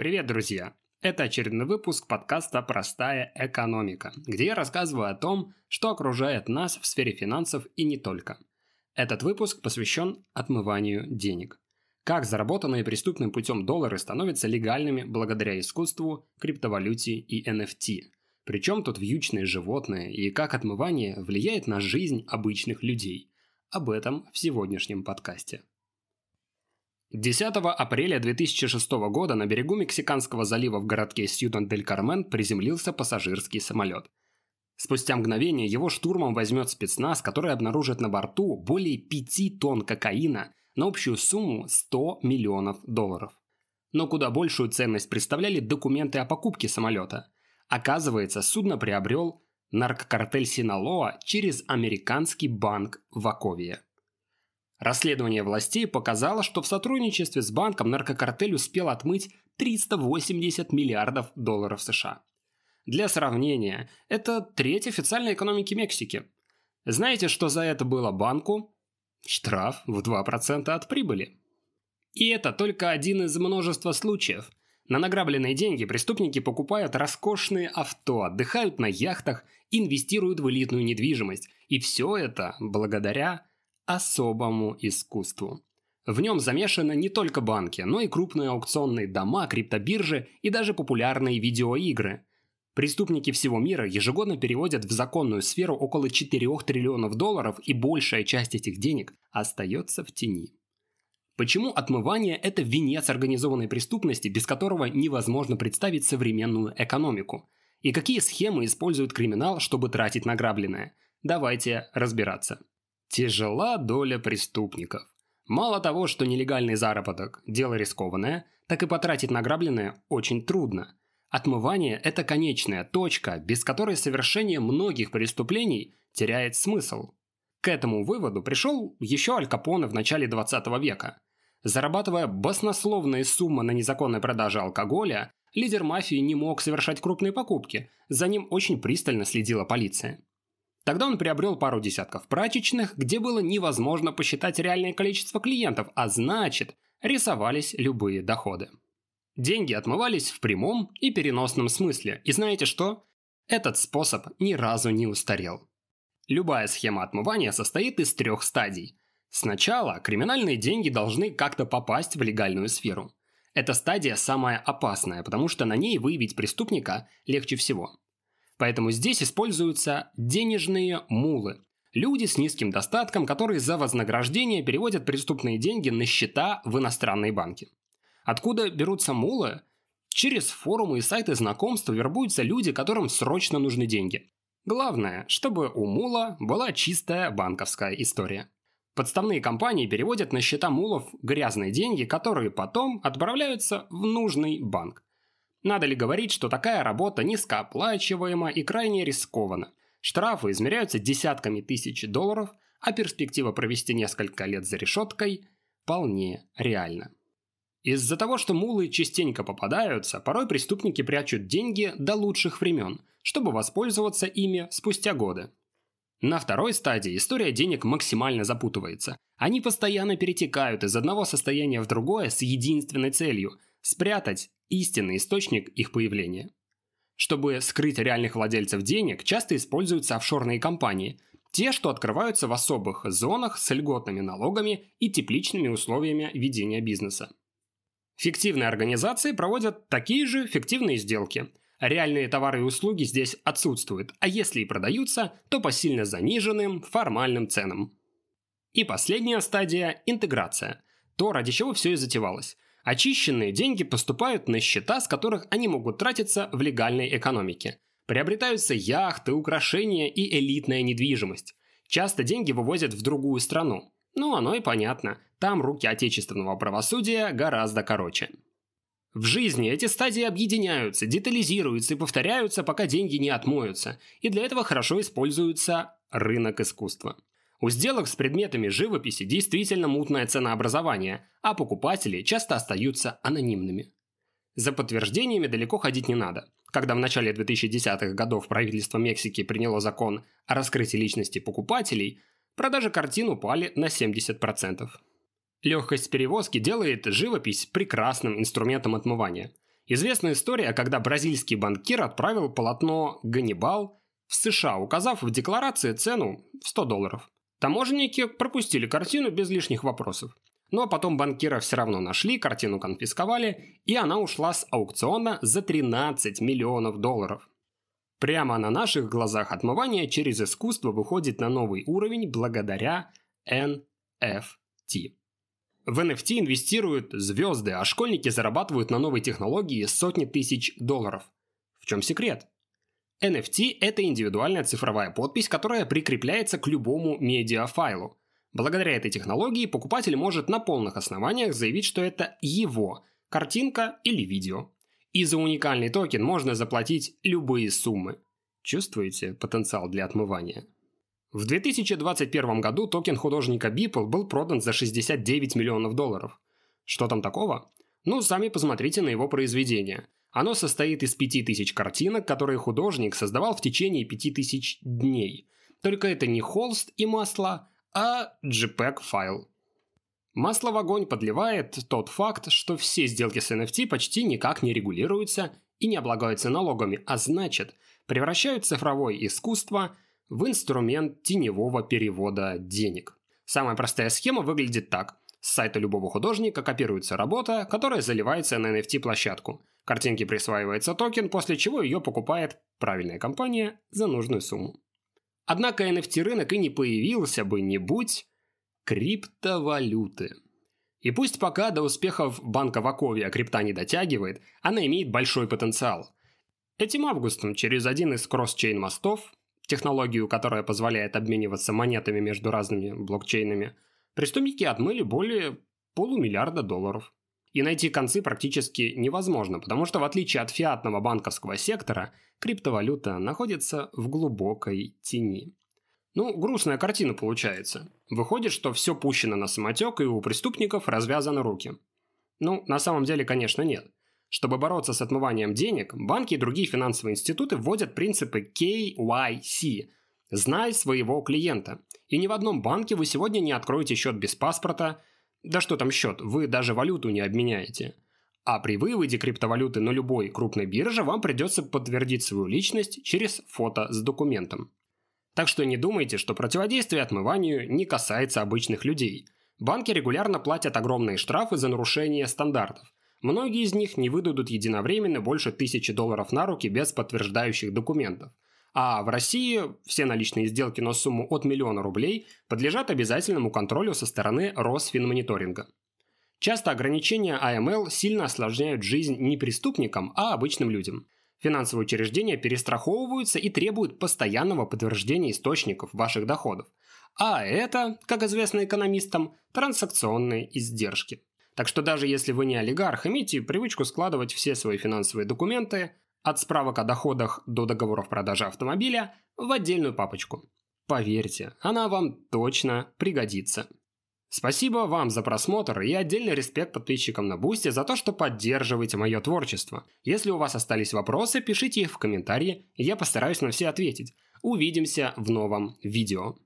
Привет, друзья! Это очередной выпуск подкаста «Простая экономика», где я рассказываю о том, что окружает нас в сфере финансов и не только. Этот выпуск посвящен отмыванию денег. Как заработанные преступным путем доллары становятся легальными благодаря искусству, криптовалюте и NFT. Причем тут вьючные животные и как отмывание влияет на жизнь обычных людей. Об этом в сегодняшнем подкасте. 10 апреля 2006 года на берегу Мексиканского залива в городке Сьюдан-дель-Кармен приземлился пассажирский самолет. Спустя мгновение его штурмом возьмет спецназ, который обнаружит на борту более 5 тонн кокаина на общую сумму 100 миллионов долларов. Но куда большую ценность представляли документы о покупке самолета. Оказывается, судно приобрел наркокартель Синалоа через американский банк Ваковия. Расследование властей показало, что в сотрудничестве с банком наркокартель успел отмыть 380 миллиардов долларов США. Для сравнения, это треть официальной экономики Мексики. Знаете, что за это было банку? Штраф в 2% от прибыли. И это только один из множества случаев. На награбленные деньги преступники покупают роскошные авто, отдыхают на яхтах, инвестируют в элитную недвижимость. И все это благодаря особому искусству. В нем замешаны не только банки, но и крупные аукционные дома, криптобиржи и даже популярные видеоигры. Преступники всего мира ежегодно переводят в законную сферу около 4 триллионов долларов, и большая часть этих денег остается в тени. Почему отмывание – это венец организованной преступности, без которого невозможно представить современную экономику? И какие схемы использует криминал, чтобы тратить награбленное? Давайте разбираться. Тяжела доля преступников. Мало того, что нелегальный заработок – дело рискованное, так и потратить награбленное очень трудно. Отмывание – это конечная точка, без которой совершение многих преступлений теряет смысл. К этому выводу пришел еще Аль Капоне в начале 20 века. Зарабатывая баснословные суммы на незаконной продаже алкоголя, лидер мафии не мог совершать крупные покупки, за ним очень пристально следила полиция. Тогда он приобрел пару десятков прачечных, где было невозможно посчитать реальное количество клиентов, а значит, рисовались любые доходы. Деньги отмывались в прямом и переносном смысле, и знаете что? Этот способ ни разу не устарел. Любая схема отмывания состоит из трех стадий. Сначала криминальные деньги должны как-то попасть в легальную сферу. Эта стадия самая опасная, потому что на ней выявить преступника легче всего. Поэтому здесь используются денежные мулы. Люди с низким достатком, которые за вознаграждение переводят преступные деньги на счета в иностранные банки. Откуда берутся мулы? Через форумы и сайты знакомств вербуются люди, которым срочно нужны деньги. Главное, чтобы у мула была чистая банковская история. Подставные компании переводят на счета мулов грязные деньги, которые потом отправляются в нужный банк. Надо ли говорить, что такая работа низкооплачиваема и крайне рискована? Штрафы измеряются десятками тысяч долларов, а перспектива провести несколько лет за решеткой вполне реальна. Из-за того, что мулы частенько попадаются, порой преступники прячут деньги до лучших времен, чтобы воспользоваться ими спустя годы. На второй стадии история денег максимально запутывается. Они постоянно перетекают из одного состояния в другое с единственной целью – спрятать истинный источник их появления. Чтобы скрыть реальных владельцев денег, часто используются офшорные компании, те, что открываются в особых зонах с льготными налогами и тепличными условиями ведения бизнеса. Фиктивные организации проводят такие же фиктивные сделки. Реальные товары и услуги здесь отсутствуют, а если и продаются, то по сильно заниженным формальным ценам. И последняя стадия – интеграция. То, ради чего все и затевалось – Очищенные деньги поступают на счета, с которых они могут тратиться в легальной экономике. Приобретаются яхты, украшения и элитная недвижимость. Часто деньги вывозят в другую страну. Ну, оно и понятно. Там руки отечественного правосудия гораздо короче. В жизни эти стадии объединяются, детализируются и повторяются, пока деньги не отмоются. И для этого хорошо используется рынок искусства. У сделок с предметами живописи действительно мутное ценообразование, а покупатели часто остаются анонимными. За подтверждениями далеко ходить не надо. Когда в начале 2010-х годов правительство Мексики приняло закон о раскрытии личности покупателей, продажи картин упали на 70%. Легкость перевозки делает живопись прекрасным инструментом отмывания. Известна история, когда бразильский банкир отправил полотно «Ганнибал» в США, указав в декларации цену в 100 долларов. Таможенники пропустили картину без лишних вопросов. Ну а потом банкира все равно нашли, картину конфисковали, и она ушла с аукциона за 13 миллионов долларов. Прямо на наших глазах отмывание через искусство выходит на новый уровень благодаря NFT. В NFT инвестируют звезды, а школьники зарабатывают на новой технологии сотни тысяч долларов. В чем секрет? NFT – это индивидуальная цифровая подпись, которая прикрепляется к любому медиафайлу. Благодаря этой технологии покупатель может на полных основаниях заявить, что это его картинка или видео. И за уникальный токен можно заплатить любые суммы. Чувствуете потенциал для отмывания? В 2021 году токен художника Beeple был продан за 69 миллионов долларов. Что там такого? Ну, сами посмотрите на его произведение. Оно состоит из 5000 картинок, которые художник создавал в течение 5000 дней. Только это не холст и масло, а JPEG-файл. Масло в огонь подливает тот факт, что все сделки с NFT почти никак не регулируются и не облагаются налогами, а значит, превращают цифровое искусство – в инструмент теневого перевода денег. Самая простая схема выглядит так. С сайта любого художника копируется работа, которая заливается на NFT-площадку. Картинке присваивается токен, после чего ее покупает правильная компания за нужную сумму. Однако NFT-рынок и не появился бы не будь криптовалюты. И пусть пока до успехов банка Ваковия крипта не дотягивает, она имеет большой потенциал. Этим августом через один из кросс-чейн мостов технологию, которая позволяет обмениваться монетами между разными блокчейнами, преступники отмыли более полумиллиарда долларов. И найти концы практически невозможно, потому что в отличие от фиатного банковского сектора, криптовалюта находится в глубокой тени. Ну, грустная картина получается. Выходит, что все пущено на самотек, и у преступников развязаны руки. Ну, на самом деле, конечно, нет. Чтобы бороться с отмыванием денег, банки и другие финансовые институты вводят принципы KYC – «Знай своего клиента». И ни в одном банке вы сегодня не откроете счет без паспорта. Да что там счет, вы даже валюту не обменяете. А при выводе криптовалюты на любой крупной бирже вам придется подтвердить свою личность через фото с документом. Так что не думайте, что противодействие отмыванию не касается обычных людей. Банки регулярно платят огромные штрафы за нарушение стандартов. Многие из них не выдадут единовременно больше тысячи долларов на руки без подтверждающих документов. А в России все наличные сделки на сумму от миллиона рублей подлежат обязательному контролю со стороны Росфинмониторинга. Часто ограничения АМЛ сильно осложняют жизнь не преступникам, а обычным людям. Финансовые учреждения перестраховываются и требуют постоянного подтверждения источников ваших доходов. А это, как известно экономистам, транзакционные издержки. Так что даже если вы не олигарх, имейте привычку складывать все свои финансовые документы, от справок о доходах до договоров продажи автомобиля, в отдельную папочку. Поверьте, она вам точно пригодится. Спасибо вам за просмотр и отдельный респект подписчикам на Бусте за то, что поддерживаете мое творчество. Если у вас остались вопросы, пишите их в комментарии, я постараюсь на все ответить. Увидимся в новом видео.